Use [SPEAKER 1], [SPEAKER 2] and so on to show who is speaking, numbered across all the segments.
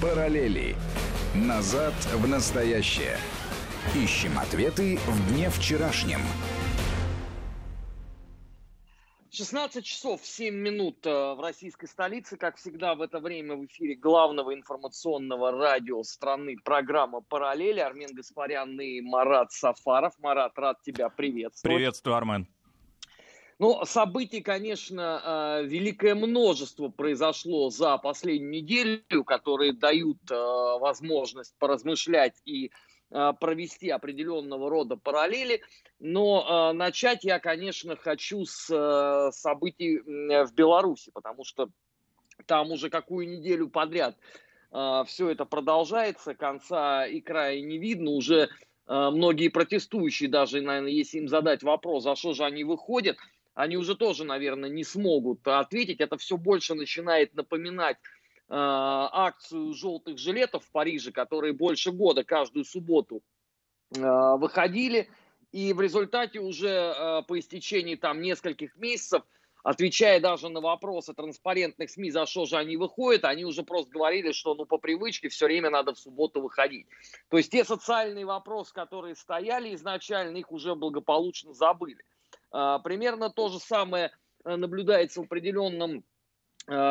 [SPEAKER 1] Параллели. Назад в настоящее. Ищем ответы в дне вчерашнем.
[SPEAKER 2] 16 часов 7 минут э, в российской столице. Как всегда, в это время в эфире главного информационного радио страны программа «Параллели». Армен Гаспарян и Марат Сафаров. Марат, рад тебя приветствовать.
[SPEAKER 3] Приветствую, Армен.
[SPEAKER 2] Ну, событий, конечно, э, великое множество произошло за последнюю неделю, которые дают э, возможность поразмышлять и Э, провести определенного рода параллели, но начать я, конечно, хочу с событий в Беларуси, потому что там уже какую неделю подряд все это продолжается, конца и края не видно, уже многие протестующие, даже, наверное, если им задать вопрос, за что же они выходят, они уже тоже, наверное, не смогут ответить. Это все больше начинает напоминать Э, акцию желтых жилетов в Париже, которые больше года каждую субботу э, выходили. И в результате уже э, по истечении там нескольких месяцев, отвечая даже на вопросы транспарентных СМИ, за что же они выходят, они уже просто говорили, что ну по привычке все время надо в субботу выходить. То есть те социальные вопросы, которые стояли изначально, их уже благополучно забыли. Примерно то же самое наблюдается в определенном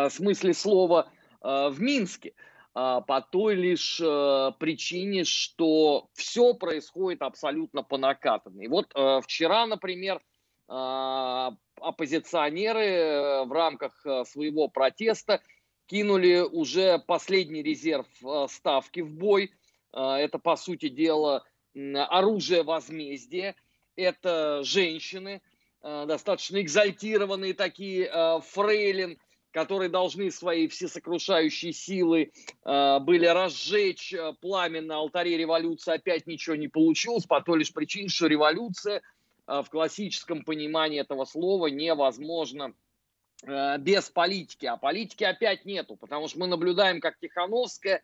[SPEAKER 2] смысле слова Э, в Минске а, по той лишь э, причине, что все происходит абсолютно по накатанной. Вот э, вчера, например, оппозиционеры в рамках своего протеста кинули уже последний резерв ставки в бой. Это, по сути дела, оружие возмездия. Это женщины, достаточно экзальтированные такие, фрейлин, которые должны свои всесокрушающие силы э, были разжечь э, пламя на алтаре революции, опять ничего не получилось, по той лишь причине, что революция э, в классическом понимании этого слова невозможна э, без политики. А политики опять нету, потому что мы наблюдаем, как Тихановская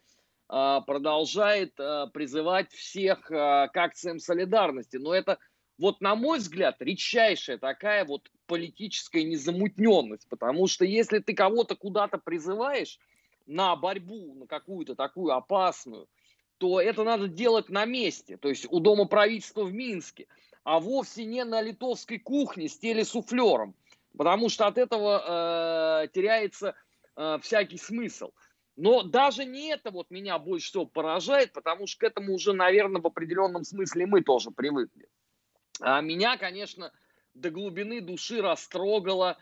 [SPEAKER 2] э, продолжает э, призывать всех э, к акциям солидарности. Но это вот, на мой взгляд, редчайшая такая вот политическая незамутненность, потому что если ты кого-то куда-то призываешь на борьбу, на какую-то такую опасную, то это надо делать на месте, то есть у Дома правительства в Минске, а вовсе не на литовской кухне с телесуфлером, потому что от этого э, теряется э, всякий смысл. Но даже не это вот меня больше всего поражает, потому что к этому уже, наверное, в определенном смысле мы тоже привыкли. А меня, конечно, до глубины души растрогала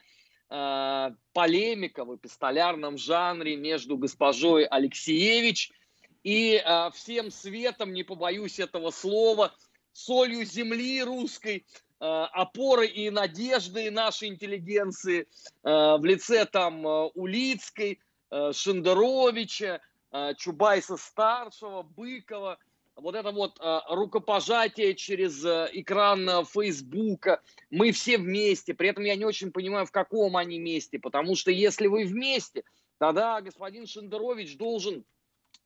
[SPEAKER 2] э, полемика в эпистолярном жанре между госпожой Алексеевич и э, всем светом, не побоюсь этого слова, солью земли русской, э, опоры и надежды нашей интеллигенции э, в лице там Улицкой, э, Шендеровича, э, Чубайса-старшего, Быкова – вот это вот э, рукопожатие через э, экран э, Фейсбука, мы все вместе, при этом я не очень понимаю, в каком они месте, потому что если вы вместе, тогда господин Шендерович должен,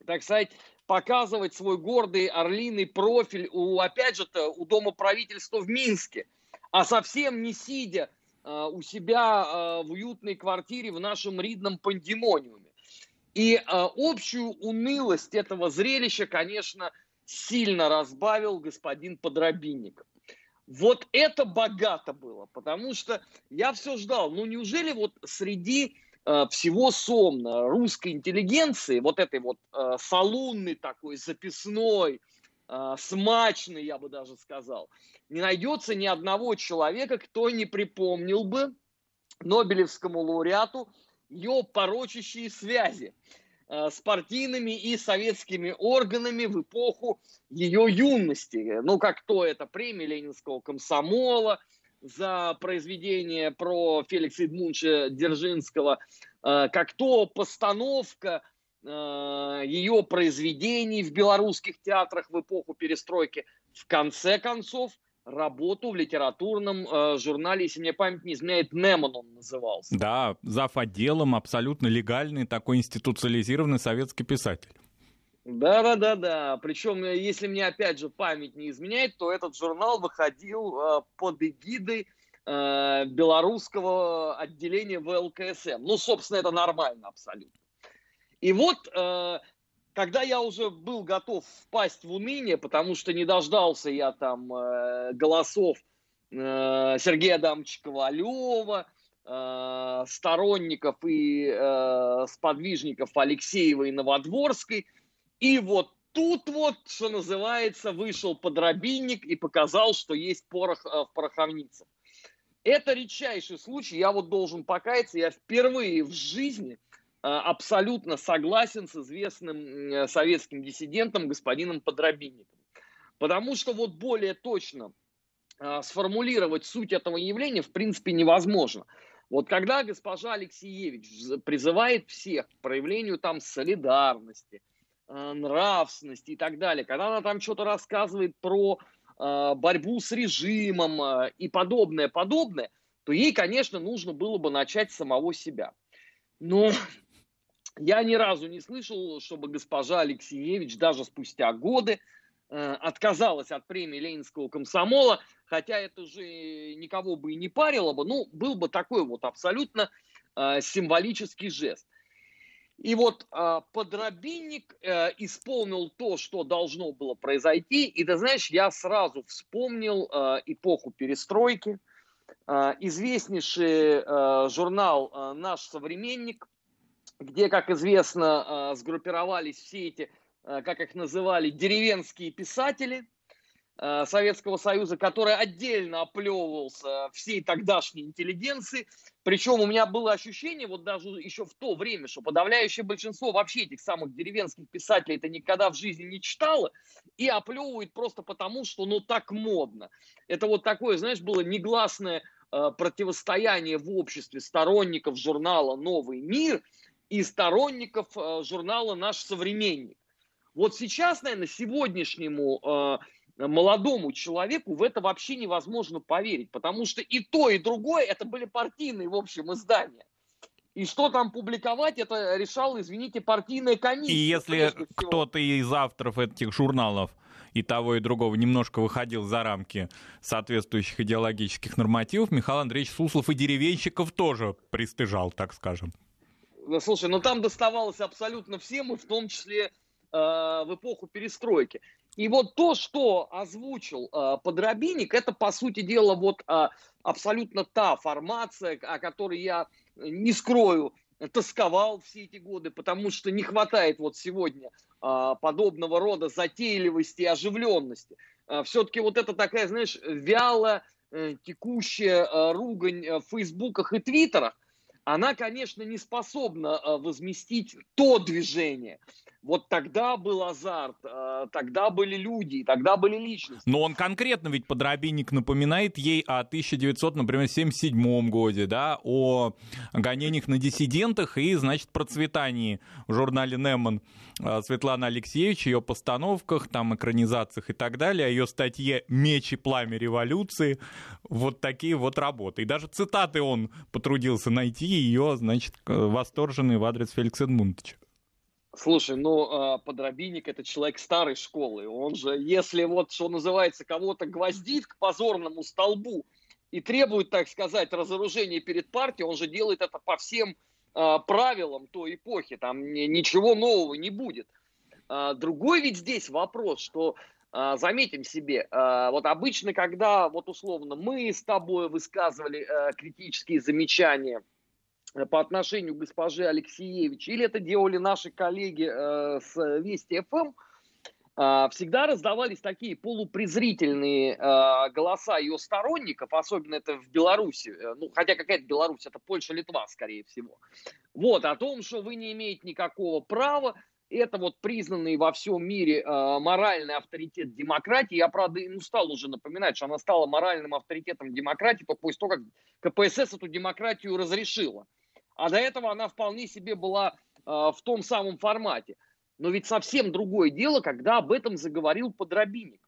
[SPEAKER 2] так сказать, показывать свой гордый орлиный профиль у, опять же, у Дома правительства в Минске, а совсем не сидя э, у себя э, в уютной квартире в нашем ридном пандемониуме. И э, общую унылость этого зрелища, конечно, сильно разбавил господин Подробинник. Вот это богато было, потому что я все ждал, ну неужели вот среди э, всего сомна русской интеллигенции, вот этой вот э, салунной такой, записной, э, смачной, я бы даже сказал, не найдется ни одного человека, кто не припомнил бы Нобелевскому лауреату ее порочащие связи. Э, с партийными и советскими органами в эпоху ее юности. Ну, как то это премия Ленинского комсомола за произведение про Феликса Эдмунча Дзержинского, э, как то постановка э, ее произведений в белорусских театрах в эпоху перестройки. В конце концов, работу в литературном э, журнале, если мне память не изменяет, Немон он назывался.
[SPEAKER 3] Да, зав. отделом абсолютно легальный такой институциализированный советский писатель.
[SPEAKER 2] Да-да-да-да. Причем, э, если мне опять же память не изменяет, то этот журнал выходил э, под эгидой э, белорусского отделения ВЛКСМ. Ну, собственно, это нормально абсолютно. И вот э, когда я уже был готов впасть в уныние, потому что не дождался я там э, голосов э, Сергея Адамовича Ковалева, э, сторонников и э, сподвижников Алексеева и Новодворской, и вот тут вот, что называется, вышел подробинник и показал, что есть порох э, в пороховнице. Это редчайший случай, я вот должен покаяться, я впервые в жизни абсолютно согласен с известным э, советским диссидентом господином Подробинником. Потому что вот более точно сформулировать суть этого явления в принципе невозможно. Вот когда госпожа Алексеевич призывает всех к проявлению там солидарности – Э, нравственности и так далее, когда она там что-то рассказывает про э, борьбу с режимом э, и подобное, подобное, то ей, конечно, нужно было бы начать с самого себя. Но я ни разу не слышал, чтобы госпожа Алексеевич даже спустя годы э, отказалась от премии Ленинского комсомола, хотя это же никого бы и не парило бы, ну, был бы такой вот абсолютно э, символический жест. И вот э, подробинник э, исполнил то, что должно было произойти. И ты знаешь, я сразу вспомнил эпоху перестройки. Известнейший журнал «Наш современник», где, как известно, э, сгруппировались все эти, э, как их называли, деревенские писатели – Э, Советского Союза, который отдельно оплевывался всей тогдашней интеллигенции. Причем у меня было ощущение, вот даже еще в то время, что подавляющее большинство вообще этих самых деревенских писателей это никогда в жизни не читало и оплевывает просто потому, что ну так модно. Это вот такое, знаешь, было негласное противостояние в обществе сторонников журнала «Новый мир» и сторонников э, журнала «Наш современник». Вот сейчас, наверное, сегодняшнему э, молодому человеку в это вообще невозможно поверить, потому что и то, и другое это были партийные, в общем, издания. И что там публиковать, это решал, извините, партийная комиссия.
[SPEAKER 3] И если кто-то из авторов этих журналов и того, и другого немножко выходил за рамки соответствующих идеологических нормативов, Михаил Андреевич Суслов и деревенщиков тоже пристыжал, так скажем.
[SPEAKER 2] Слушай, ну там доставалось абсолютно всем, и в том числе э, в эпоху перестройки. И вот то, что озвучил э, Подробинник, это, по сути дела, вот э, абсолютно та формация, о которой я, не скрою, тосковал все эти годы, потому что не хватает вот сегодня э, подобного рода затейливости и оживленности. Э, все-таки вот это такая, знаешь, вяло э, текущая э, ругань в фейсбуках и твиттерах, она, конечно, не способна э, возместить то движение, вот тогда был азарт, э, тогда были люди, тогда были личности.
[SPEAKER 3] Но он конкретно ведь подробинник напоминает ей о 1977 годе, да, о гонениях на диссидентах и, значит, процветании в журнале «Неман» э, Светланы Алексеевич, ее постановках, там, экранизациях и так далее, о ее статье «Меч и пламя революции», вот такие вот работы. И даже цитаты он потрудился найти ее, значит, восторженные в адрес Феликса Эдмундовича.
[SPEAKER 2] Слушай, ну, а, подробинник это человек старой школы. Он же, если вот, что называется, кого-то гвоздит к позорному столбу и требует, так сказать, разоружения перед партией, он же делает это по всем э, правилам той эпохи. Там ничего нового не будет. А, другой ведь здесь вопрос, что заметим себе, вот обычно, когда вот условно мы с тобой высказывали критические замечания – по отношению к госпоже Алексеевич, или это делали наши коллеги э, с Вести ФМ, э, всегда раздавались такие полупрезрительные э, голоса ее сторонников, особенно это в Беларуси, э, ну, хотя какая-то Беларусь, это Польша, Литва, скорее всего. Вот, о том, что вы не имеете никакого права, это вот признанный во всем мире э, моральный авторитет демократии. Я, правда, не устал уже напоминать, что она стала моральным авторитетом демократии только после того, как КПСС эту демократию разрешила. А до этого она вполне себе была э, в том самом формате. Но ведь совсем другое дело, когда об этом заговорил подробинник.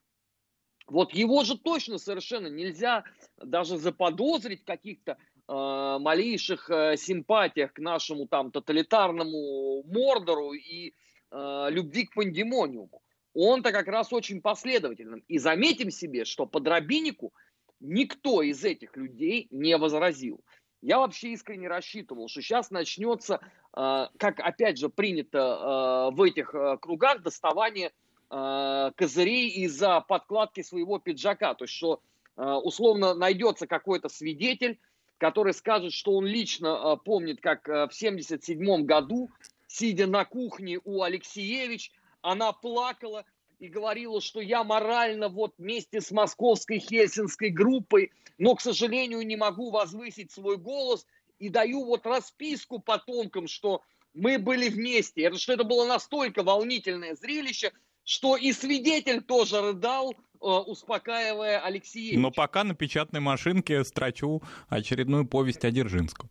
[SPEAKER 2] Вот его же точно совершенно нельзя даже заподозрить в каких-то э, малейших э, симпатиях к нашему там тоталитарному Мордору и э, любви к пандемониуму. Он-то как раз очень последовательным. И заметим себе, что подробиннику никто из этих людей не возразил. Я вообще искренне рассчитывал, что сейчас начнется как опять же принято в этих кругах, доставание козырей из-за подкладки своего пиджака. То есть, что условно найдется какой-то свидетель, который скажет, что он лично помнит, как в 1977 году, сидя на кухне у Алексеевич, она плакала и говорила, что я морально вот вместе с московской хельсинской группой, но, к сожалению, не могу возвысить свой голос и даю вот расписку потомкам, что мы были вместе. Это что это было настолько волнительное зрелище, что и свидетель тоже рыдал, э, успокаивая Алексея.
[SPEAKER 3] Но пока на печатной машинке строчу очередную повесть о Дзержинском.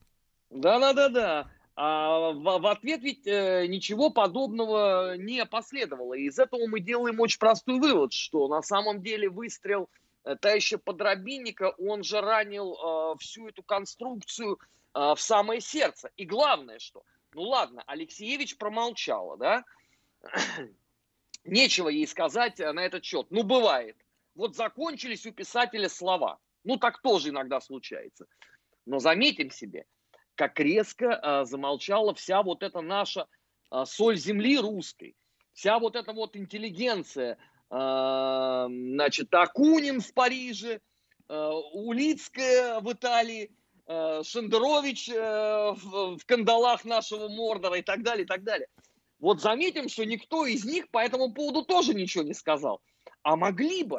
[SPEAKER 2] Да-да-да-да. А в, в ответ ведь э, ничего подобного не последовало. И из этого мы делаем очень простой вывод, что на самом деле выстрел э, товарища Подробинника, он же ранил э, всю эту конструкцию э, в самое сердце. И главное, что, ну ладно, Алексеевич промолчала, да, нечего ей сказать э, на этот счет. Ну, бывает. Вот закончились у писателя слова. Ну, так тоже иногда случается. Но заметим себе – как резко а, замолчала вся вот эта наша а, соль земли русской, вся вот эта вот интеллигенция, а, значит, Акунин в Париже, Улицкая в Италии, Шендерович в кандалах нашего Мордора и так далее, и так далее. Вот заметим, что никто из них по этому поводу тоже ничего не сказал. А могли бы.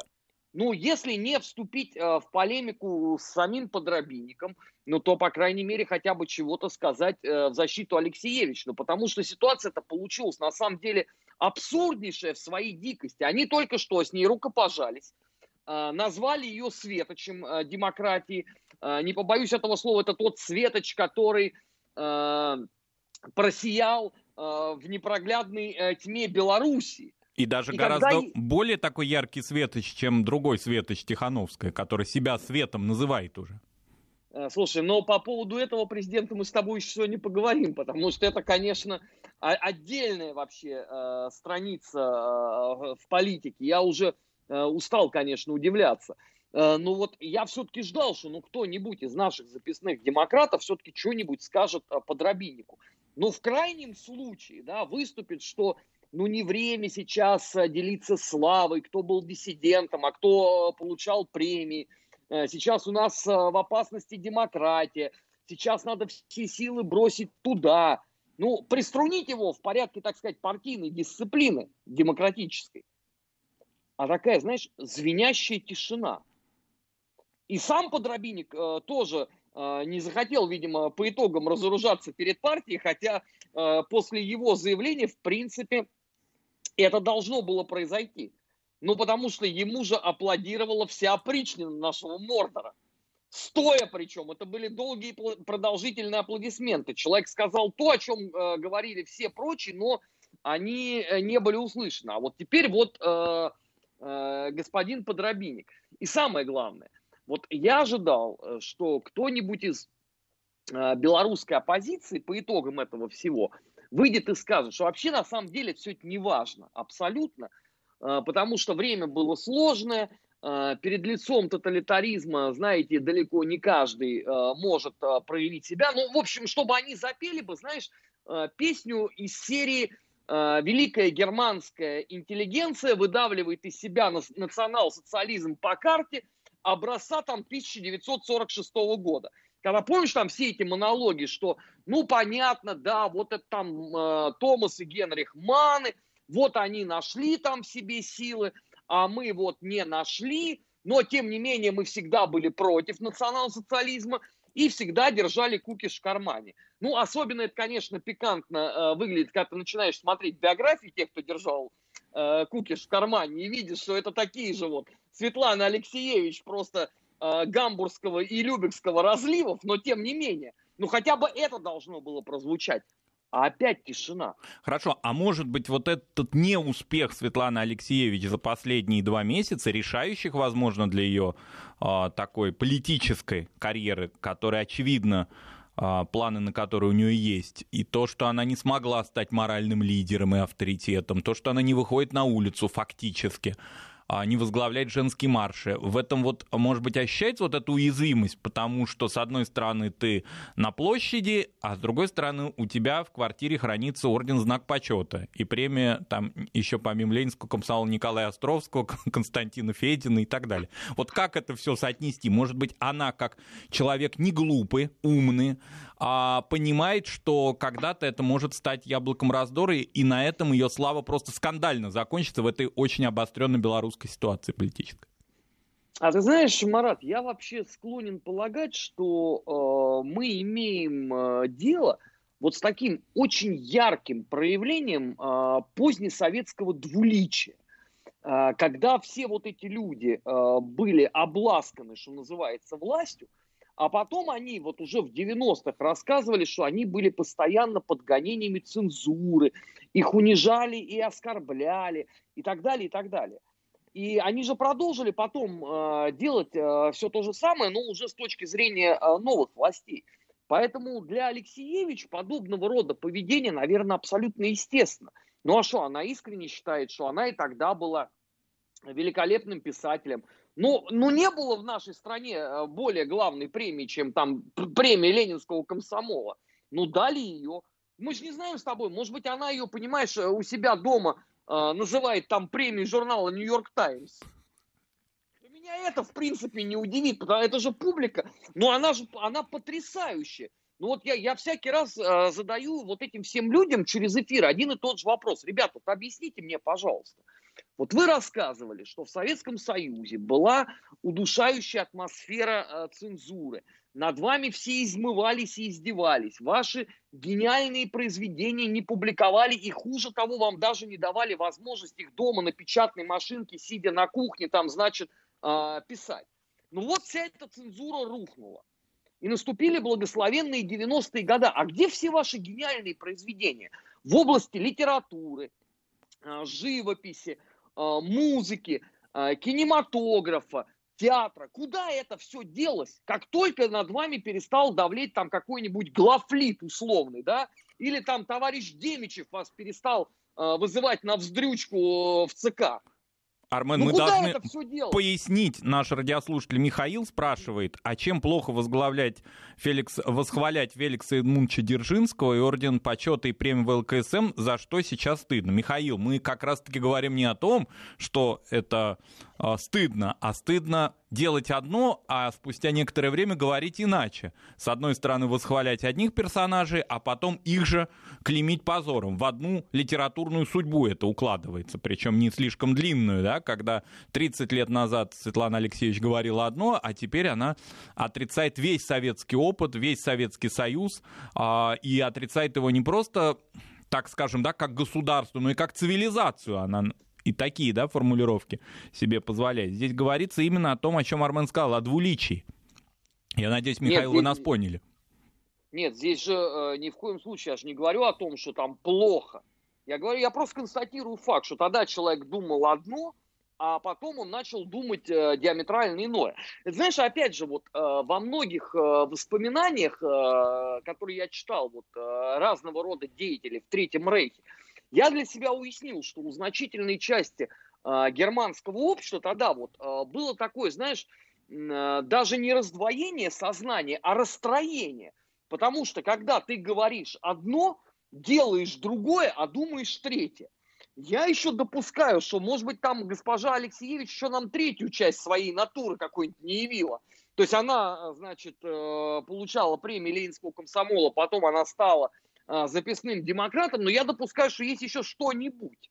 [SPEAKER 2] Ну, если не вступить э, в полемику с самим подробинником, ну, то, по крайней мере, хотя бы чего-то сказать э, в защиту Алексеевича. Потому что ситуация-то получилась, на самом деле, абсурднейшая в своей дикости. Они только что с ней рукопожались, э, назвали ее светочем э, демократии. Э, не побоюсь этого слова, это тот светоч, который э, просиял э, в непроглядной э, тьме Белоруссии.
[SPEAKER 3] И даже и гораздо когда... более такой яркий светоч, чем другой светоч Тихановская, который себя светом называет уже.
[SPEAKER 2] Э, слушай, но по поводу этого президента мы с тобой еще сегодня поговорим, потому что это, конечно, отдельная вообще э, страница э, в политике. Я уже э, устал, конечно, удивляться. Э, но вот я все-таки ждал, что ну кто-нибудь из наших записных демократов все-таки что-нибудь скажет э, по дробиннику. Но в крайнем случае, да, выступит, что ну не время сейчас э, делиться славой, кто был диссидентом, а кто получал премии. Э, сейчас у нас э, в опасности демократия. Сейчас надо все силы бросить туда. Ну, приструнить его в порядке, так сказать, партийной дисциплины демократической. А такая, знаешь, звенящая тишина. И сам Подробинник э, тоже э, не захотел, видимо, по итогам разоружаться перед партией, хотя э, после его заявления, в принципе, это должно было произойти. Ну, потому что ему же аплодировала вся опричнина нашего Мордора. Стоя причем, это были долгие продолжительные аплодисменты. Человек сказал то, о чем э, говорили все прочие, но они э, не были услышаны. А вот теперь вот э, э, господин Подробинник. И самое главное, вот я ожидал, э, что кто-нибудь из э, белорусской оппозиции по итогам этого всего – выйдет и скажет, что вообще на самом деле все это не важно, абсолютно, а, потому что время было сложное, а, перед лицом тоталитаризма, знаете, далеко не каждый а, может проявить себя. Ну, в общем, чтобы они запели бы, знаешь, песню из серии «Великая германская интеллигенция выдавливает из себя национал-социализм по карте образца там 1946 года». Когда помнишь там все эти монологи, что, ну, понятно, да, вот это там э, Томас и Генрих Маны, вот они нашли там в себе силы, а мы вот не нашли, но тем не менее мы всегда были против национал-социализма и всегда держали кукиш в кармане. Ну, особенно это, конечно, пикантно э, выглядит, когда ты начинаешь смотреть биографии тех, кто держал э, кукиш в кармане, и видишь, что это такие же вот Светлана Алексеевич просто э, гамбургского и любекского разливов, но тем не менее, ну хотя бы это должно было прозвучать. А опять тишина.
[SPEAKER 3] Хорошо, а может быть вот этот неуспех Светланы Алексеевич за последние два месяца, решающих, возможно, для ее э, такой политической карьеры, которая, очевидно, э, планы на которые у нее есть, и то, что она не смогла стать моральным лидером и авторитетом, то, что она не выходит на улицу фактически, не возглавлять женские марши. В этом вот, может быть, ощущается вот эта уязвимость, потому что, с одной стороны, ты на площади, а с другой стороны, у тебя в квартире хранится орден Знак почета и премия там еще помимо Ленинского комсомола Николая Островского, Константина Федина и так далее. Вот как это все соотнести? Может быть, она как человек не глупый, умный, а понимает, что когда-то это может стать яблоком раздора, и на этом ее слава просто скандально закончится в этой очень обостренной белорусской ситуации политической.
[SPEAKER 2] А ты знаешь, Марат, я вообще склонен полагать, что э, мы имеем э, дело вот с таким очень ярким проявлением э, позднесоветского двуличия. Э, когда все вот эти люди э, были обласканы, что называется, властью, а потом они вот уже в 90-х рассказывали, что они были постоянно под гонениями цензуры, их унижали и оскорбляли, и так далее, и так далее. И они же продолжили потом э, делать э, все то же самое, но уже с точки зрения э, новых властей. Поэтому для Алексеевич подобного рода поведение, наверное, абсолютно естественно. Ну а что, она искренне считает, что она и тогда была великолепным писателем, ну, ну, не было в нашей стране э, более главной премии, чем там премия Ленинского комсомола. Ну, дали ее. Мы же не знаем с тобой, может быть, она ее, понимаешь, э, у себя дома э, называет там премией журнала «Нью-Йорк Таймс». Меня это, в принципе, не удивит, потому что это же публика. Но она же, она потрясающая. Ну вот я, я всякий раз э, задаю вот этим всем людям через эфир один и тот же вопрос. Ребята, вот объясните мне, пожалуйста, вот вы рассказывали, что в Советском Союзе была удушающая атмосфера э, цензуры. Над вами все измывались и издевались. Ваши гениальные произведения не публиковали и хуже того, вам даже не давали возможность их дома на печатной машинке, сидя на кухне, там, значит, э, писать. Ну вот вся эта цензура рухнула. И наступили благословенные 90-е годы. А где все ваши гениальные произведения? В области литературы, э, живописи, музыки, а, кинематографа, театра. Куда это все делось? Как только над вами перестал давлеть там какой-нибудь глафлит условный, да, или там товарищ Демичев вас перестал э, вызывать на вздрючку в ЦК.
[SPEAKER 3] Армен, ну, мы должны пояснить, наш радиослушатель Михаил спрашивает, а чем плохо возглавлять Феликс, восхвалять Феликса Эдмундовича Дзержинского и орден почета и премию ВЛКСМ, за что сейчас стыдно? Михаил, мы как раз-таки говорим не о том, что это стыдно, а стыдно делать одно, а спустя некоторое время говорить иначе. С одной стороны, восхвалять одних персонажей, а потом их же клеймить позором. В одну литературную судьбу это укладывается, причем не слишком длинную, да, когда 30 лет назад Светлана Алексеевич говорила одно, а теперь она отрицает весь советский опыт, весь Советский Союз, а, и отрицает его не просто так скажем, да, как государство, но и как цивилизацию она и такие, да, формулировки себе позволяет. Здесь говорится именно о том, о чем Армен сказал, о двуличии. Я надеюсь, Михаил, Нет, вы нас поняли.
[SPEAKER 2] Нет, здесь же э, ни в коем случае я же не говорю о том, что там плохо. Я говорю, я просто констатирую факт, что тогда человек думал одно, а потом он начал думать э, диаметрально иное. Это, знаешь, опять же, вот э, во многих э, воспоминаниях, э, которые я читал, вот э, разного рода деятелей в Третьем Рейхе, я для себя уяснил, что у значительной части э, германского общества тогда вот э, было такое, знаешь, э, даже не раздвоение сознания, а расстроение. Потому что когда ты говоришь одно, делаешь другое, а думаешь третье. Я еще допускаю, что, может быть, там госпожа Алексеевич еще нам третью часть своей натуры какой-нибудь не явила. То есть она, значит, э, получала премию Ленинского комсомола, потом она стала записным демократом, но я допускаю, что есть еще что-нибудь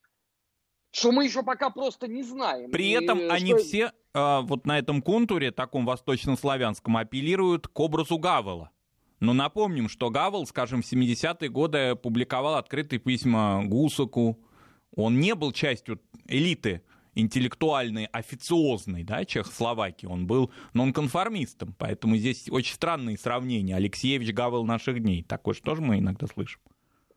[SPEAKER 2] что мы еще пока просто не знаем.
[SPEAKER 3] При этом и, они что... все э, вот на этом контуре, таком восточнославянском, апеллируют к образу Гавела. Но напомним, что Гавел, скажем, в 70-е годы публиковал открытые письма Гусаку. Он не был частью элиты интеллектуальный, официозный, да, Чехословакии, он был нонконформистом, поэтому здесь очень странные сравнения. Алексеевич Гавел наших дней, такое же тоже мы иногда слышим.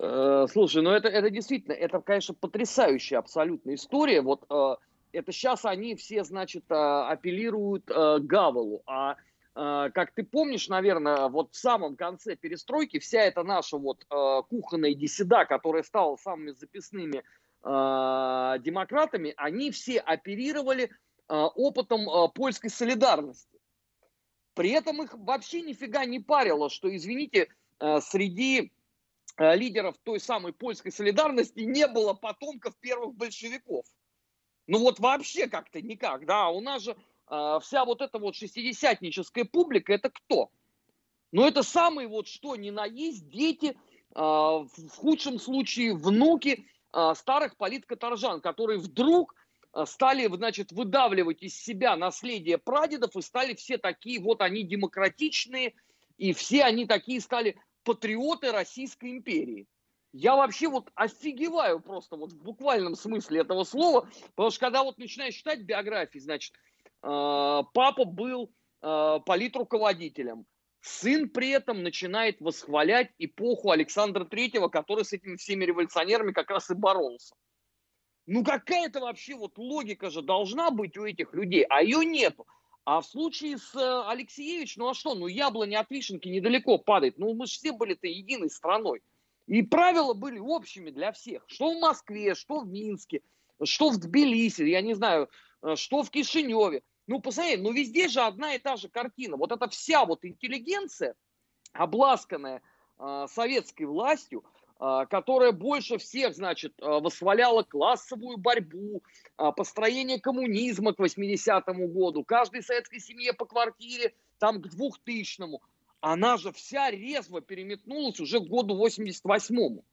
[SPEAKER 2] Э, слушай, ну это, это действительно, это, конечно, потрясающая абсолютная история. Вот э, это сейчас они все, значит, э, апеллируют Гавелу, а как ты помнишь, наверное, вот в самом конце перестройки вся эта наша вот кухонная диссида, которая стала самыми записными демократами, они все оперировали опытом польской солидарности. При этом их вообще нифига не парило, что, извините, среди лидеров той самой польской солидарности не было потомков первых большевиков. Ну вот вообще как-то никак, да, у нас же вся вот эта вот шестидесятническая публика, это кто? Ну это самые вот что ни на есть дети, в худшем случае внуки старых политкоторжан, которые вдруг стали, значит, выдавливать из себя наследие прадедов и стали все такие, вот они демократичные, и все они такие стали патриоты Российской империи. Я вообще вот офигеваю просто вот в буквальном смысле этого слова, потому что когда вот начинаешь читать биографии, значит, э, папа был политруководителем, сын при этом начинает восхвалять эпоху Александра Третьего, который с этими всеми революционерами как раз и боролся. Ну какая-то вообще вот логика же должна быть у этих людей, а ее нету. А в случае с э, Алексеевичем, ну а что, ну яблони от вишенки недалеко падает. Ну мы же все были-то единой страной. И правила были общими для всех. Что в Москве, что в Минске, что в Тбилиси, я не знаю, э, что в Кишиневе. Ну, посмотри, ну везде же одна и та же картина. Вот эта вся вот интеллигенция, обласканная э, советской властью, э, которая больше всех, значит, э, восхваляла классовую борьбу, э, построение коммунизма к 80-му году, каждой советской семье по квартире там к 2000-му она же вся резво переметнулась уже к году 88-му.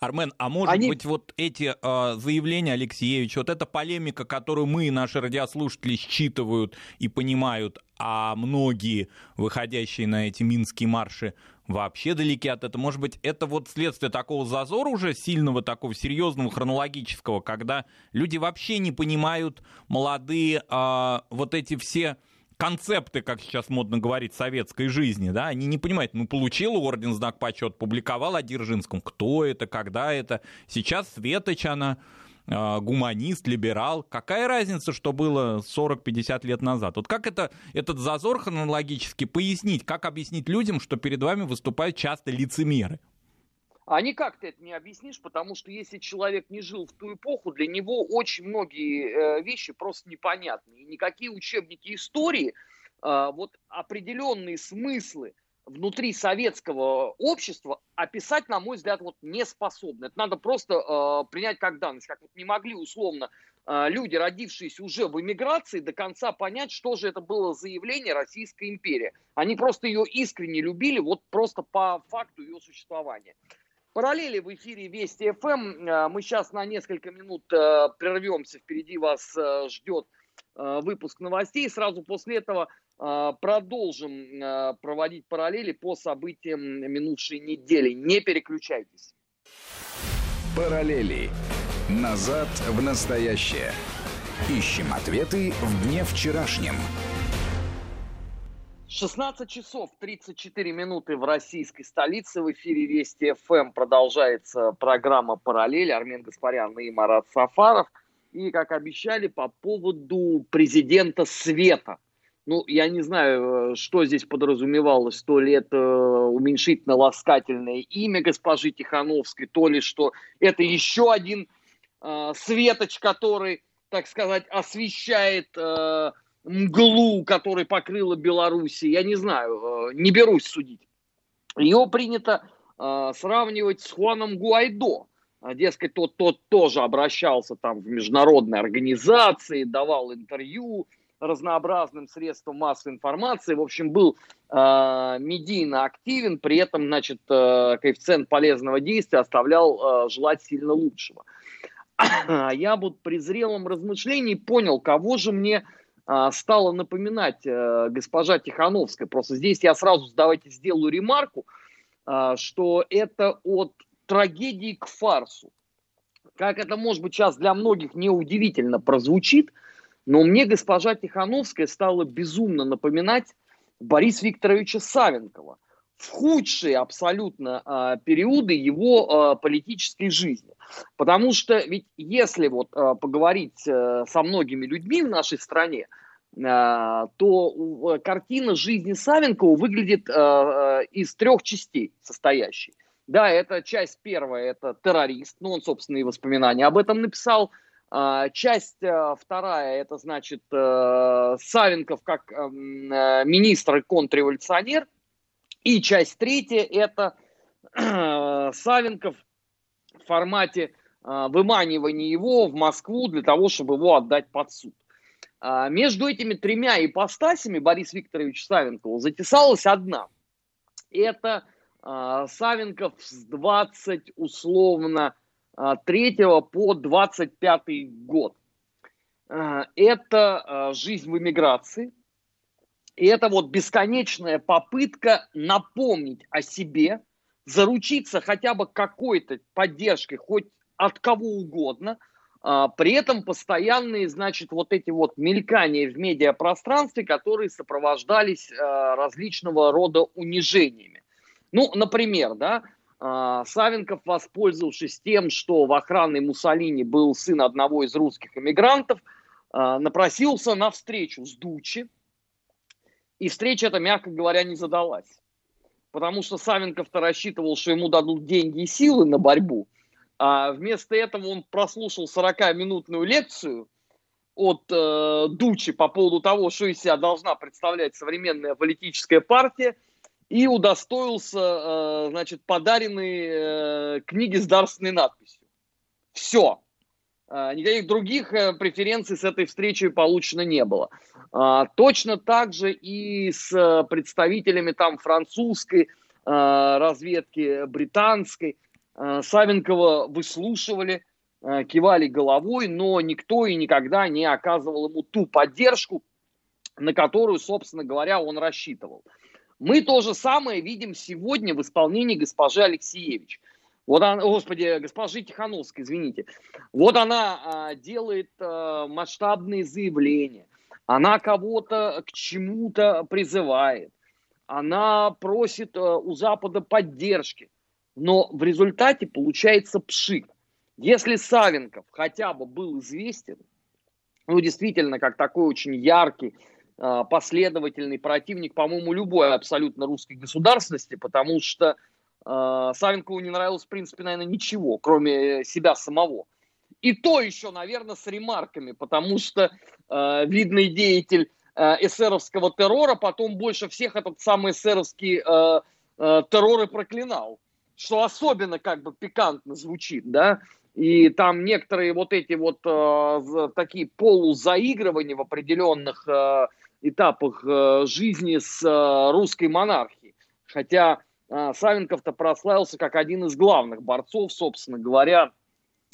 [SPEAKER 3] Армен, а может Они... быть вот эти э, заявления Алексеевича, вот эта полемика, которую мы наши радиослушатели считывают и понимают, а многие, выходящие на эти минские марши, вообще далеки от этого. Может быть, это вот следствие такого зазора уже сильного, такого серьезного, хронологического, когда люди вообще не понимают, молодые, э, вот эти все концепты, как сейчас модно говорить, советской жизни, да, они не понимают, ну, получил орден знак почет, публиковал о Дзержинском, кто это, когда это, сейчас Светоч она, э, гуманист, либерал, какая разница, что было 40-50 лет назад? Вот как это, этот зазор хронологически пояснить, как объяснить людям, что перед вами выступают часто лицемеры?
[SPEAKER 2] А никак ты это не объяснишь, потому что если человек не жил в ту эпоху, для него очень многие э, вещи просто непонятны. И никакие учебники истории, э, вот определенные смыслы внутри советского общества описать, на мой взгляд, вот не способны. Это надо просто э, принять как данность, как вот не могли условно люди, родившиеся уже в эмиграции, до конца понять, что же это было заявление Российской империи. Они просто ее искренне любили, вот просто по факту ее существования. Параллели в эфире Вести ФМ. Э, мы сейчас на несколько минут э, прервемся. Впереди вас э, ждет выпуск новостей. Сразу после этого продолжим проводить параллели по событиям минувшей недели. Не переключайтесь.
[SPEAKER 1] Параллели. Назад в настоящее. Ищем ответы в дне вчерашнем.
[SPEAKER 2] 16 часов 34 минуты в российской столице. В эфире Вести ФМ продолжается программа «Параллель». Армен Гаспарян и Марат Сафаров. И, как обещали, по поводу президента Света. Ну, я не знаю, что здесь подразумевалось, то ли это уменьшительно-ласкательное имя госпожи Тихановской, то ли что это еще один э, светоч, который, так сказать, освещает... Э, мглу, которой покрыла Беларусь, я не знаю, э, не берусь судить. Ее принято э, сравнивать с Хуаном Гуайдо. А, дескать, тот, тот тоже обращался там в международные организации, давал интервью разнообразным средствам массовой информации. В общем, был э, медийно активен, при этом, значит, э, коэффициент полезного действия оставлял э, желать сильно лучшего. А я вот при зрелом размышлении понял, кого же мне стала напоминать э, госпожа Тихановская. Просто здесь я сразу, давайте сделаю ремарку, а, что это от трагедии к фарсу. Как это, может быть, сейчас для многих неудивительно прозвучит, но мне госпожа Тихановская стала безумно напоминать Бориса Викторовича Савенкова в худшие абсолютно э, периоды его э, политической жизни. Потому что ведь если вот э, поговорить э, со многими людьми в нашей стране, э, то картина жизни Савенкова выглядит э, э, из трех частей состоящей. Да, это часть первая, это террорист, ну, он, собственно, и воспоминания об этом написал. А, часть э, вторая, это, значит, э, Савенков как эм, э, министр и контрреволюционер. И часть третья, это Савенков в формате выманивания его в Москву для того, чтобы его отдать под суд. А, между этими тремя ипостасями Борис Викторович Савенков затесалась одна. Это а, Савенков с 20 условно 3 а, по 25 год. Это жизнь в эмиграции. И это вот бесконечная попытка напомнить о себе, заручиться хотя бы какой-то поддержкой, хоть от кого угодно – а, при этом постоянные, значит, вот эти вот мелькания в медиапространстве, которые сопровождались а, различного рода унижениями. Ну, например, да, а, Савенков, воспользовавшись тем, что в охранной Муссолини был сын одного из русских эмигрантов, напросился на встречу с Дучи, и встреча эта, мягко говоря, не задалась. Потому что Савенков-то рассчитывал, что ему дадут деньги и силы на борьбу, а вместо этого он прослушал 40-минутную лекцию от э, Дучи по поводу того, что из себя должна представлять современная политическая партия, и удостоился, э, значит, подаренной э, книги с дарственной надписью. Все. Э, никаких других э, преференций с этой встречи получено не было. Э, точно так же и с э, представителями там французской э, разведки, британской. Савенкова выслушивали, кивали головой, но никто и никогда не оказывал ему ту поддержку, на которую, собственно говоря, он рассчитывал. Мы то же самое видим сегодня в исполнении госпожи Алексеевич. Вот она, господи, госпожи Тихановской, извините. Вот она а, делает а, масштабные заявления. Она кого-то к чему-то призывает. Она просит а, у Запада поддержки но в результате получается пшик. Если Савенков хотя бы был известен, ну, действительно, как такой очень яркий, а, последовательный противник, по-моему, любой абсолютно русской государственности, потому что Савенкову не нравилось, в принципе, наверное, ничего, кроме себя самого. И то еще, наверное, с ремарками, потому что э, видный деятель э, эсеровского террора потом больше всех этот самый эсеровский э, э, террор и проклинал что особенно как бы пикантно звучит, да, и там некоторые вот эти вот э, такие полузаигрывания в определенных э, этапах э, жизни с э, русской монархией. Хотя Савенков-то прославился как один из главных борцов, собственно говоря,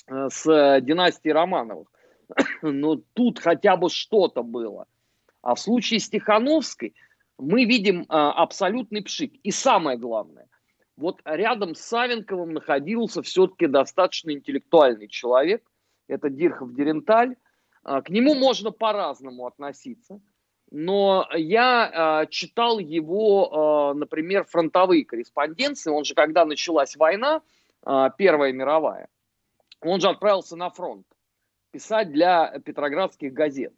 [SPEAKER 2] э, с э, династией Романовых. Но тут хотя бы что-то было. А в случае с Тихановской мы видим э, абсолютный пшик. И самое главное, вот рядом с Савенковым находился все-таки достаточно интеллектуальный человек, это Дирхов Деренталь. А, к нему можно по-разному относиться, но я а, читал его, а, например, фронтовые корреспонденции, он же, когда началась война, Первая мировая, он же отправился на фронт писать для петроградских газет.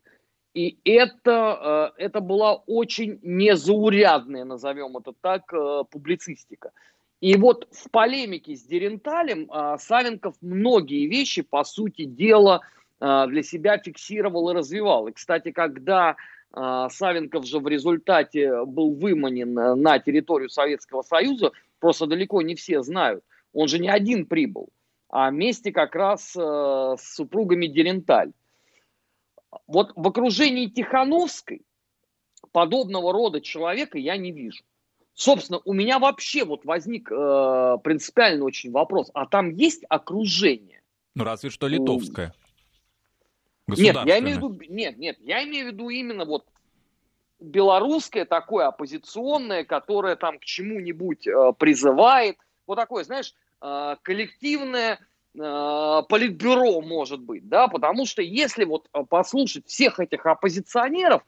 [SPEAKER 2] И это, это была очень незаурядная, назовем это так, публицистика. И вот в полемике с Деренталем а, Савенков многие вещи, по сути дела, а, для себя фиксировал и развивал. И, кстати, когда Савенков же в результате был выманен на территорию Советского Союза, просто далеко не все знают, он же не один прибыл, а вместе как раз с супругами Деренталь. Вот в окружении Тихановской подобного рода человека я не вижу. Собственно, у меня вообще вот возник э, принципиальный очень вопрос. А там есть окружение?
[SPEAKER 3] Ну, разве что литовское.
[SPEAKER 2] Нет, я имею в виду, нет, нет, я имею в виду именно вот белорусское такое оппозиционное, которое там к чему-нибудь э, призывает. Вот такое, знаешь, э, коллективное э, политбюро может быть, да, потому что если вот э, послушать всех этих оппозиционеров,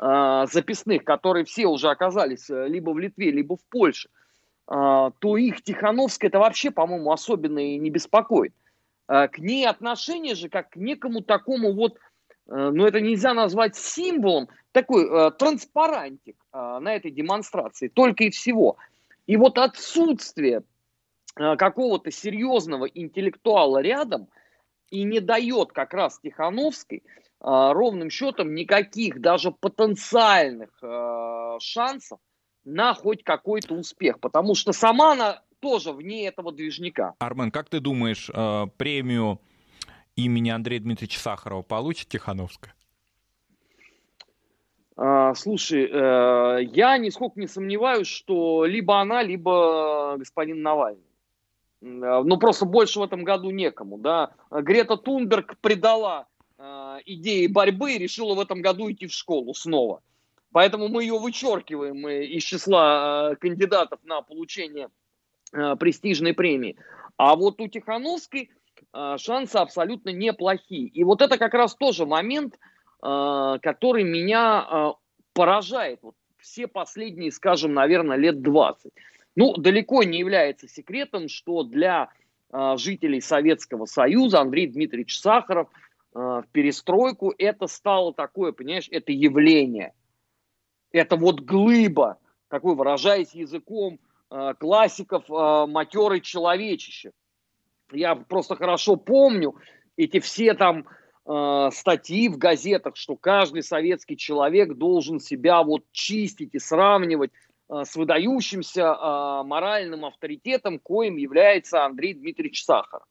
[SPEAKER 2] э, записных, которые все уже оказались э, либо в Литве, либо в Польше, э, то их Тихановская это вообще, по-моему, особенно и не беспокоит. Э, к ней отношение же как к некому такому вот, э, ну это нельзя назвать символом, такой э, транспарантик э, на этой демонстрации, только и всего. И вот отсутствие э, какого-то серьезного интеллектуала рядом и не дает как раз Тихановской э, ровным счетом никаких даже потенциальных э, шансов на хоть какой-то успех, потому что сама она тоже вне этого движника.
[SPEAKER 3] Армен, как ты думаешь, э, премию имени Андрея Дмитриевича Сахарова получит Тихановская?
[SPEAKER 2] А, слушай, э, я нисколько не сомневаюсь, что либо она, либо господин Навальный. Э, ну, просто больше в этом году некому, да. Грета Тунберг предала идеи борьбы и решила в этом году идти в школу снова. Поэтому мы ее вычеркиваем из числа кандидатов на получение престижной премии. А вот у Тихановской шансы абсолютно неплохие. И вот это как раз тоже момент, Э, который меня э, поражает вот все последние, скажем, наверное, лет 20. Ну, далеко не является секретом, что для э, жителей Советского Союза Андрей Дмитриевич Сахаров в перестройку это стало такое, понимаешь, это явление. Это вот глыба, такой, выражаясь языком классиков, матерый человечище. Я просто хорошо помню эти все там э, статьи в газетах, что каждый советский человек должен себя вот чистить и сравнивать э, с выдающимся э, моральным авторитетом, коим является Андрей Дмитриевич Сахар.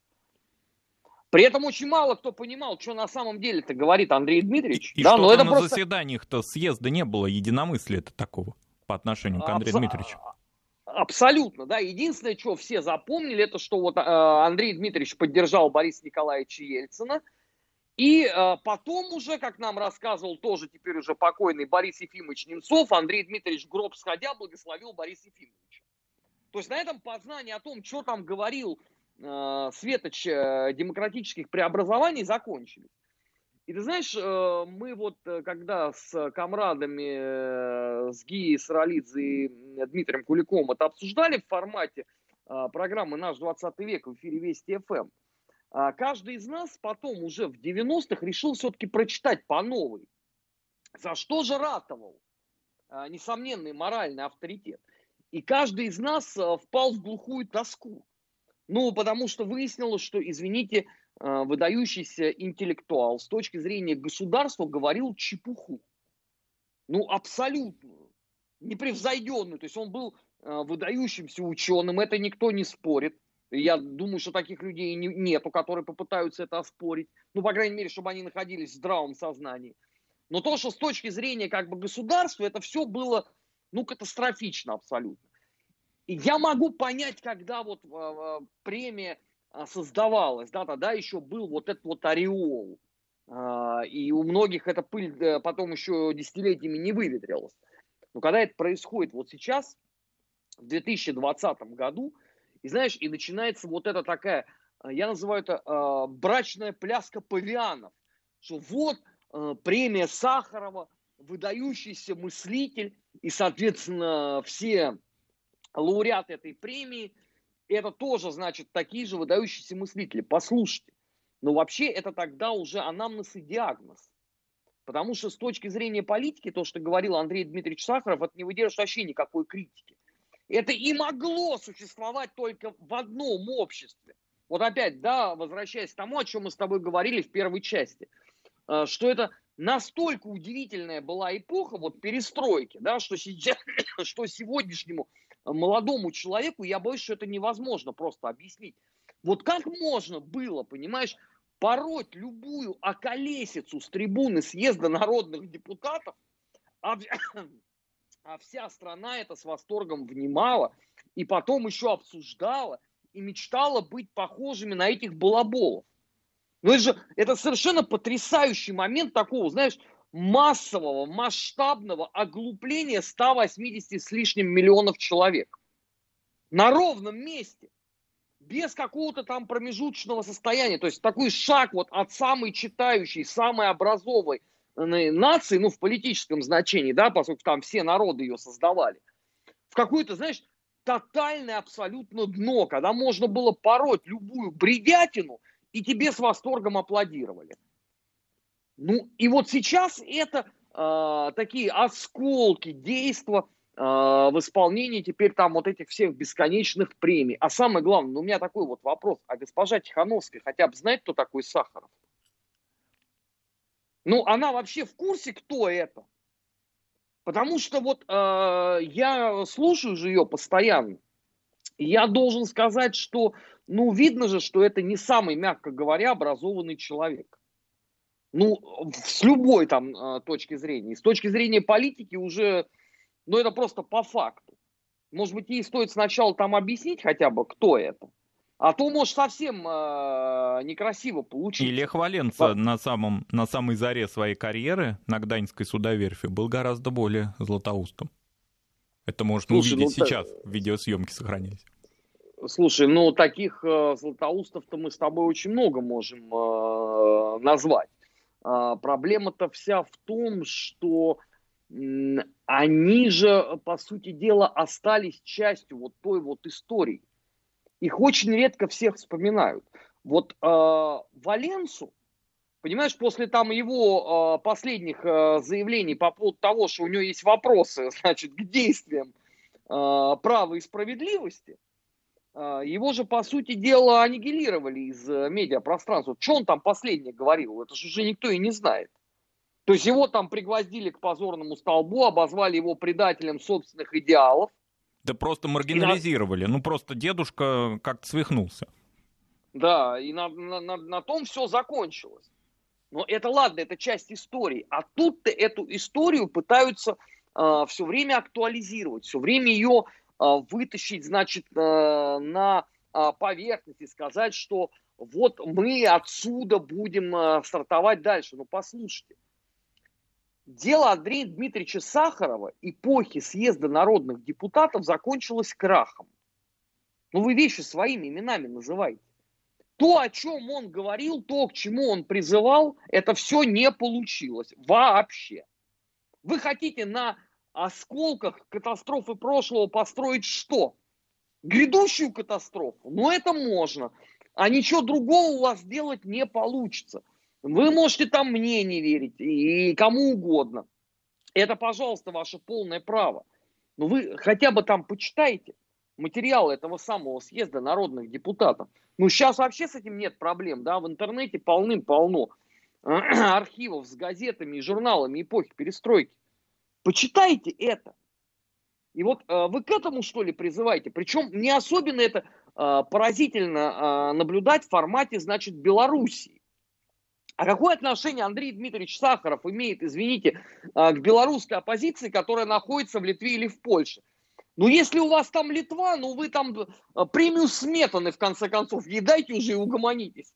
[SPEAKER 2] При этом очень мало кто понимал, что на самом деле-то говорит Андрей Дмитриевич.
[SPEAKER 3] И, да, но это на просто... заседаниях-то съезда не было единомыслия-то такого по отношению к Андрею Абсо... Дмитриевичу.
[SPEAKER 2] Абсолютно, да. Единственное, что все запомнили, это что вот э, Андрей Дмитриевич поддержал Бориса Николаевича Ельцина, и э, потом уже, как нам рассказывал тоже теперь уже покойный Борис Ефимович Немцов, Андрей Дмитриевич гроб сходя благословил Бориса Ефимовича. То есть на этом познание о том, что там говорил э, Светоч э, демократических преобразований, закончились. И ты знаешь, э, мы вот э, когда с комрадами, э, с Гией Саралидзе и Дмитрием Куликом это обсуждали в формате э, программы «Наш 20 век» в эфире Вести ФМ, а каждый из нас потом уже в 90-х решил все-таки прочитать по новой. За что же ратовал а, несомненный моральный авторитет? И каждый из нас а, впал в глухую тоску. Ну, потому что выяснилось, что, извините, выдающийся интеллектуал с точки зрения государства говорил чепуху. Ну, абсолютную, непревзойденную. То есть он был выдающимся ученым, это никто не спорит. Я думаю, что таких людей нету, которые попытаются это оспорить. Ну, по крайней мере, чтобы они находились в здравом сознании. Но то, что с точки зрения как бы государства, это все было, ну, катастрофично абсолютно. И я могу понять, когда вот э, премия а, создавалась, да, тогда еще был вот этот вот ореол. Э, и у многих эта пыль э, потом еще десятилетиями не выветрилась. Но когда это происходит вот сейчас, в 2020 году, и знаешь, и начинается вот эта такая, э, я называю это брачная пляска павианов, что вот премия Сахарова, выдающийся мыслитель, и, соответственно, все лауреаты этой премии, это тоже, значит, такие же выдающиеся мыслители. Послушайте, но вообще это тогда уже анамнез и диагноз. Потому что с точки зрения политики, то, что говорил Андрей Дмитриевич Сахаров, это не выдержит вообще никакой критики. Это и могло существовать только в одном обществе. Вот опять, да, возвращаясь к тому, о чем мы с тобой говорили в первой части, э, что это настолько удивительная была эпоха вот перестройки, да, что, сейчас, что сегодняшнему молодому человеку, я боюсь, что это невозможно просто объяснить. Вот как можно было, понимаешь, пороть любую околесицу с трибуны съезда народных депутатов, а вся страна это с восторгом внимала и потом еще обсуждала и мечтала быть похожими на этих балаболов. Ну это же это совершенно потрясающий момент такого, знаешь, массового, масштабного оглупления 180 с лишним миллионов человек. На ровном месте. Без какого-то там промежуточного состояния. То есть такой шаг вот от самой читающей, самой образовой, нации, ну, в политическом значении, да, поскольку там все народы ее создавали, в какое-то, знаешь, тотальное абсолютно дно, когда можно было пороть любую бредятину, и тебе с восторгом аплодировали. Ну, и вот сейчас это э, такие осколки действа в исполнении теперь там вот этих всех бесконечных премий. А самое главное, ну, у меня такой вот вопрос, а госпожа Тихановская хотя бы знает, кто такой Сахаров? Ну, она вообще в курсе, кто это? Потому что вот э, я слушаю же ее постоянно. Я должен сказать, что, ну, видно же, что это не самый, мягко говоря, образованный человек. Ну, с любой там э, точки зрения. С точки зрения политики уже но это просто по факту. Может быть, ей стоит сначала там объяснить хотя бы, кто это. А то, может, совсем э, некрасиво получиться.
[SPEAKER 3] И Лех Валенца на, самом, на самой заре своей карьеры на Гданьской судоверфи был гораздо более златоустом. Это можно Слушай, увидеть ну, сейчас, так... видеосъемки сохранились.
[SPEAKER 2] Слушай, ну таких э, златоустов-то мы с тобой очень много можем э, назвать. Э, проблема-то вся в том, что они же, по сути дела, остались частью вот той вот истории. Их очень редко всех вспоминают. Вот э, Валенсу, понимаешь, после там его э, последних э, заявлений по поводу того, что у него есть вопросы, значит, к действиям э, права и справедливости, его же, по сути дела, аннигилировали из э, медиапространства. Что он там последнее говорил? Это же уже никто и не знает. То есть его там пригвоздили к позорному столбу, обозвали его предателем собственных идеалов.
[SPEAKER 3] Да просто маргинализировали. на... Ну просто дедушка как-то свихнулся.
[SPEAKER 2] Да, и на, на, на, на том все закончилось. Но это ладно, это часть истории. А тут-то эту историю пытаются э, все время актуализировать, все время ее вытащить, значит, э, на э, поверхность и сказать, что вот мы отсюда будем э, стартовать дальше. Ну послушайте, Дело Андрея Дмитриевича Сахарова эпохи съезда народных депутатов закончилось крахом. Ну вы вещи своими именами называете. То, о чем он говорил, то, к чему он призывал, это все не получилось вообще. Вы хотите на осколках катастрофы прошлого построить что? Грядущую катастрофу? Ну это можно. А ничего другого у вас делать не получится. Вы можете там мне не верить и кому угодно. Это, пожалуйста, ваше полное право. Но вы хотя бы там почитайте материалы этого самого съезда народных депутатов. Ну, сейчас вообще с этим нет проблем, да, в интернете полным-полно архивов с газетами и журналами эпохи перестройки. Почитайте это. И вот э, вы к этому, что ли, призываете? Причем не особенно это э, поразительно э, наблюдать в формате, значит, Белоруссии. А какое отношение Андрей Дмитриевич Сахаров имеет, извините, а, к белорусской оппозиции, которая находится в Литве или в Польше? Ну, если у вас там Литва, ну, вы там а, премию сметаны, в конце концов, едайте уже и угомонитесь.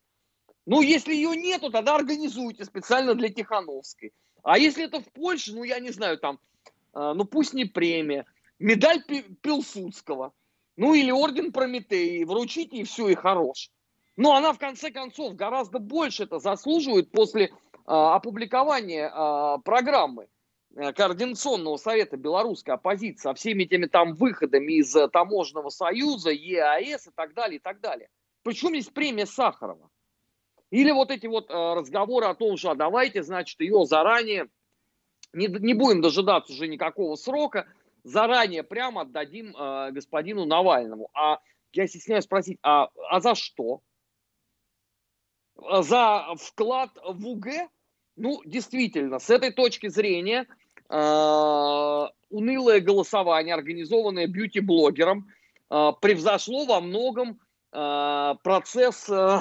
[SPEAKER 2] Ну, если ее нету, тогда организуйте специально для Тихановской. А если это в Польше, ну, я не знаю, там, а, ну, пусть не премия, медаль Пилсудского, ну, или орден Прометеи, вручите, и все, и хорош. Но она, в конце концов, гораздо больше это заслуживает после э, опубликования э, программы э, Координационного совета белорусской оппозиции со всеми этими там выходами из э, Таможенного союза, ЕАЭС и так далее, и так далее. Причем есть премия Сахарова. Или вот эти вот э, разговоры о том, что а давайте, значит, ее заранее, не, не будем дожидаться уже никакого срока, заранее прямо отдадим э, господину Навальному. А я стесняюсь спросить, а, а за что? за вклад в УГ, ну, действительно, с этой точки зрения, э, унылое голосование, организованное бьюти-блогером, э, превзошло во многом э, процесс э,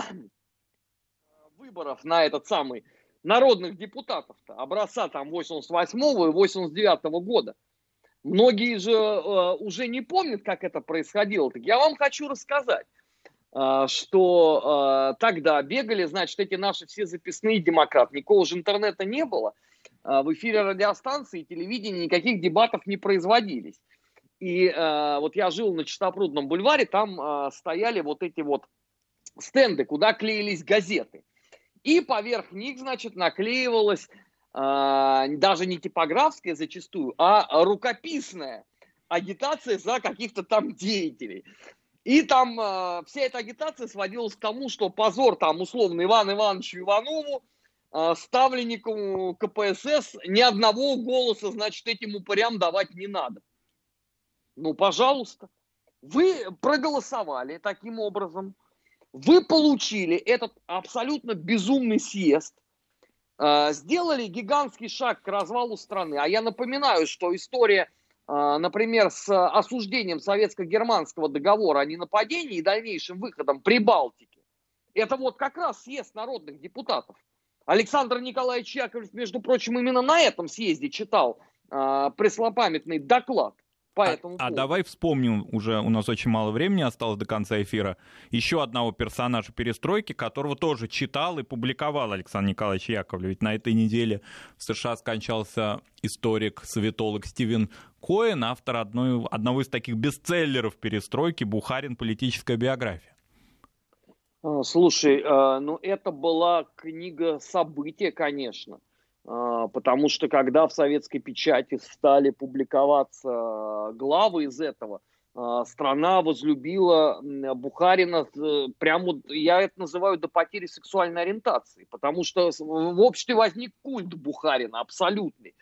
[SPEAKER 2] выборов на этот самый народных депутатов -то, образца там 88 и 89 -го года. Многие же э, уже не помнят, как это происходило. Так я вам хочу рассказать. А, что а, тогда бегали, значит, эти наши все записные демократы. Никакого же интернета не было. А, в эфире радиостанции и телевидения никаких дебатов не производились. И вот я жил на Чистопрудном бульваре, там стояли вот эти вот стенды, куда клеились газеты. И поверх них, значит, наклеивалась даже не типографская зачастую, а рукописная агитация за каких-то там деятелей. И там э, вся эта агитация сводилась к тому, что позор там условно Ивану Ивановичу Иванову, э, ставленнику КПСС, ни одного голоса, значит, этим упырям давать не надо. Ну, пожалуйста. Вы проголосовали таким образом. Вы получили этот абсолютно безумный съезд. Э, сделали гигантский шаг к развалу страны. А я напоминаю, что история, э, например, с осуждением советско-германского договора о ненападении и дальнейшим выходом Прибалтики, это вот как раз съезд народных депутатов. Александр Николаевич Яковлев, между прочим, именно на этом съезде читал э, преслопамятный доклад по
[SPEAKER 3] а,
[SPEAKER 2] этому
[SPEAKER 3] а поводу. Давай вспомним, уже у нас очень мало времени осталось до конца эфира, еще одного персонажа перестройки, которого тоже читал и публиковал Александр Николаевич Яковлев. Ведь на этой неделе в США скончался историк, советолог Стивен Коэн, автор одной, одного из таких бестселлеров перестройки «Бухарин. Политическая биография».
[SPEAKER 2] А, слушай, а, ну это была книга события, конечно. А, потому что когда в советской печати стали публиковаться главы из этого, страна возлюбила Бухарина, э, прямо, я это называю до потери сексуальной ориентации, потому что в обществе возник культ Бухарина абсолютный.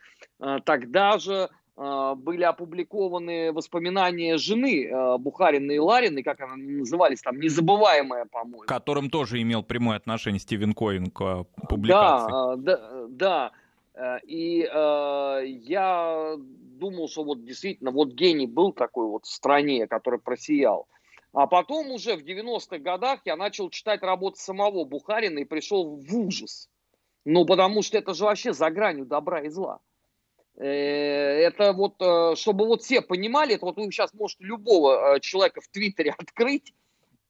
[SPEAKER 2] Тогда же а, были опубликованы воспоминания жены э, Бухарина и Ларины, как они назывались, там, «Незабываемая», по-моему.
[SPEAKER 3] К которым тоже имел прямое отношение Стивен Коин к э, публикации.
[SPEAKER 2] Да, да, да. И э, я думал, что вот действительно вот гений был такой вот в стране, который просиял. А потом уже в 90-х годах я начал читать работы самого Бухарина и пришел в ужас. Ну, потому что это же вообще за гранью добра и зла. Э, это вот, э, чтобы вот все понимали, это вот вы сейчас можете любого э, человека в Твиттере открыть,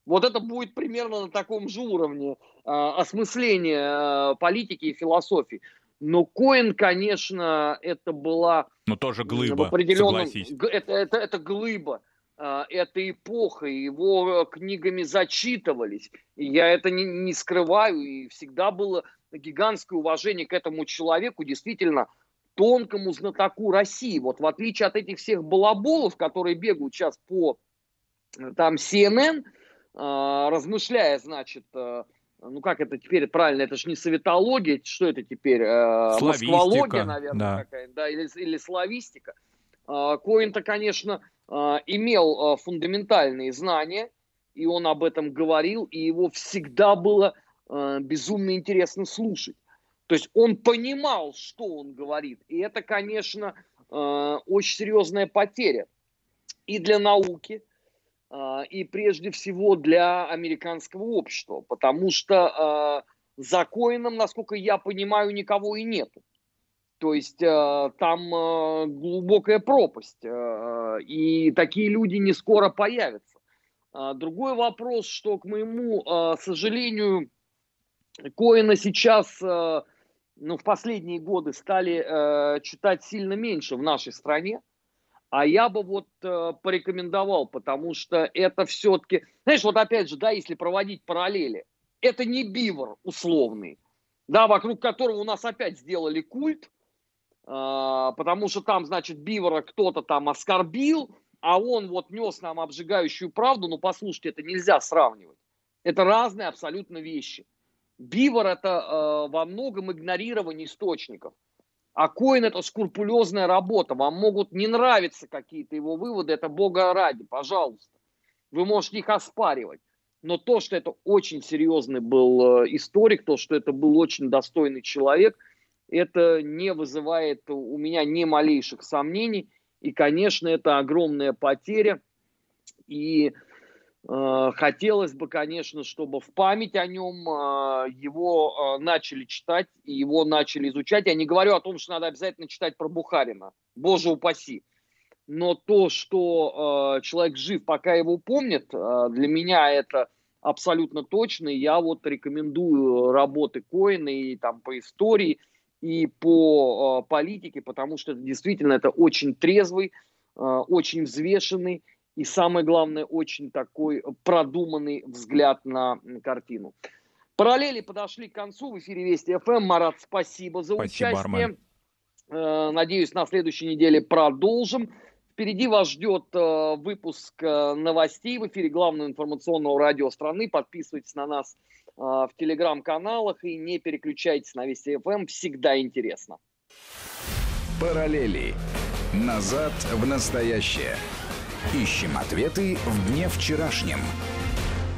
[SPEAKER 2] вот это будет примерно на таком же уровне осмысления политики и философии. Но Коин, конечно, это была...
[SPEAKER 3] Но тоже глыба, в определенном...
[SPEAKER 2] это, это, это глыба, это эпоха, его книгами зачитывались. И я это не, не скрываю, и всегда было гигантское уважение к этому человеку. Действительно, тонкому знатоку России. Вот в отличие от этих всех балаболов, которые бегают сейчас по э, там CNN, э, размышляя, значит, э, ну как это теперь правильно, это же не советология, что это теперь? Э, Москвология, наверное, да. какая-то, да, или, или славистика. Э, Коин-то, конечно, э, имел э, фундаментальные знания, и он об этом говорил, и его всегда было э, безумно интересно слушать. То есть он понимал, что он говорит. И это, конечно, э, очень серьезная потеря и для науки, э, и прежде всего для американского общества. Потому что э, за Коином, насколько я понимаю, никого и нету. То есть там глубокая пропасть, и такие люди не скоро появятся. Другой вопрос, что, к моему сожалению, Коина сейчас ну, в последние годы стали э, читать сильно меньше в нашей стране. А я бы вот э, порекомендовал, потому что это все-таки, знаешь, вот опять же, да, если проводить параллели, это не бивор условный, да, вокруг которого у нас опять сделали культ, э, потому что там, значит, бивора кто-то там оскорбил, а он вот нес нам обжигающую правду, ну, послушайте, это нельзя сравнивать. Это разные абсолютно вещи. Бивор это э, во многом игнорирование источников. А Коин это скрупулезная работа. Вам могут не нравиться какие-то его выводы, это бога ради, пожалуйста. Вы можете их оспаривать. Но то, что это очень серьезный был э, историк, то, что это был очень достойный человек, это не вызывает у меня ни малейших сомнений. И, конечно, это огромная потеря. И хотелось бы, конечно, чтобы в память о нем э, его э, начали читать и его начали изучать. Я не говорю о том, что надо обязательно читать про Бухарина, боже упаси. Но то, что человек жив, пока его помнят, для меня это абсолютно точно. Я вот рекомендую работы Коина и там по истории, и по политике, потому что действительно это очень трезвый, очень взвешенный и самое главное, очень такой продуманный взгляд на картину. Параллели подошли к концу. В эфире Вести ФМ. Марат, спасибо за спасибо, участие. Армен. Э, надеюсь, на следующей неделе продолжим. Впереди вас ждет э, выпуск э, новостей в эфире главного информационного радио страны. Подписывайтесь на нас в телеграм-каналах и не переключайтесь на Вести ФМ. Всегда интересно.
[SPEAKER 1] Параллели. Назад в настоящее. Ищем ответы в дне вчерашнем.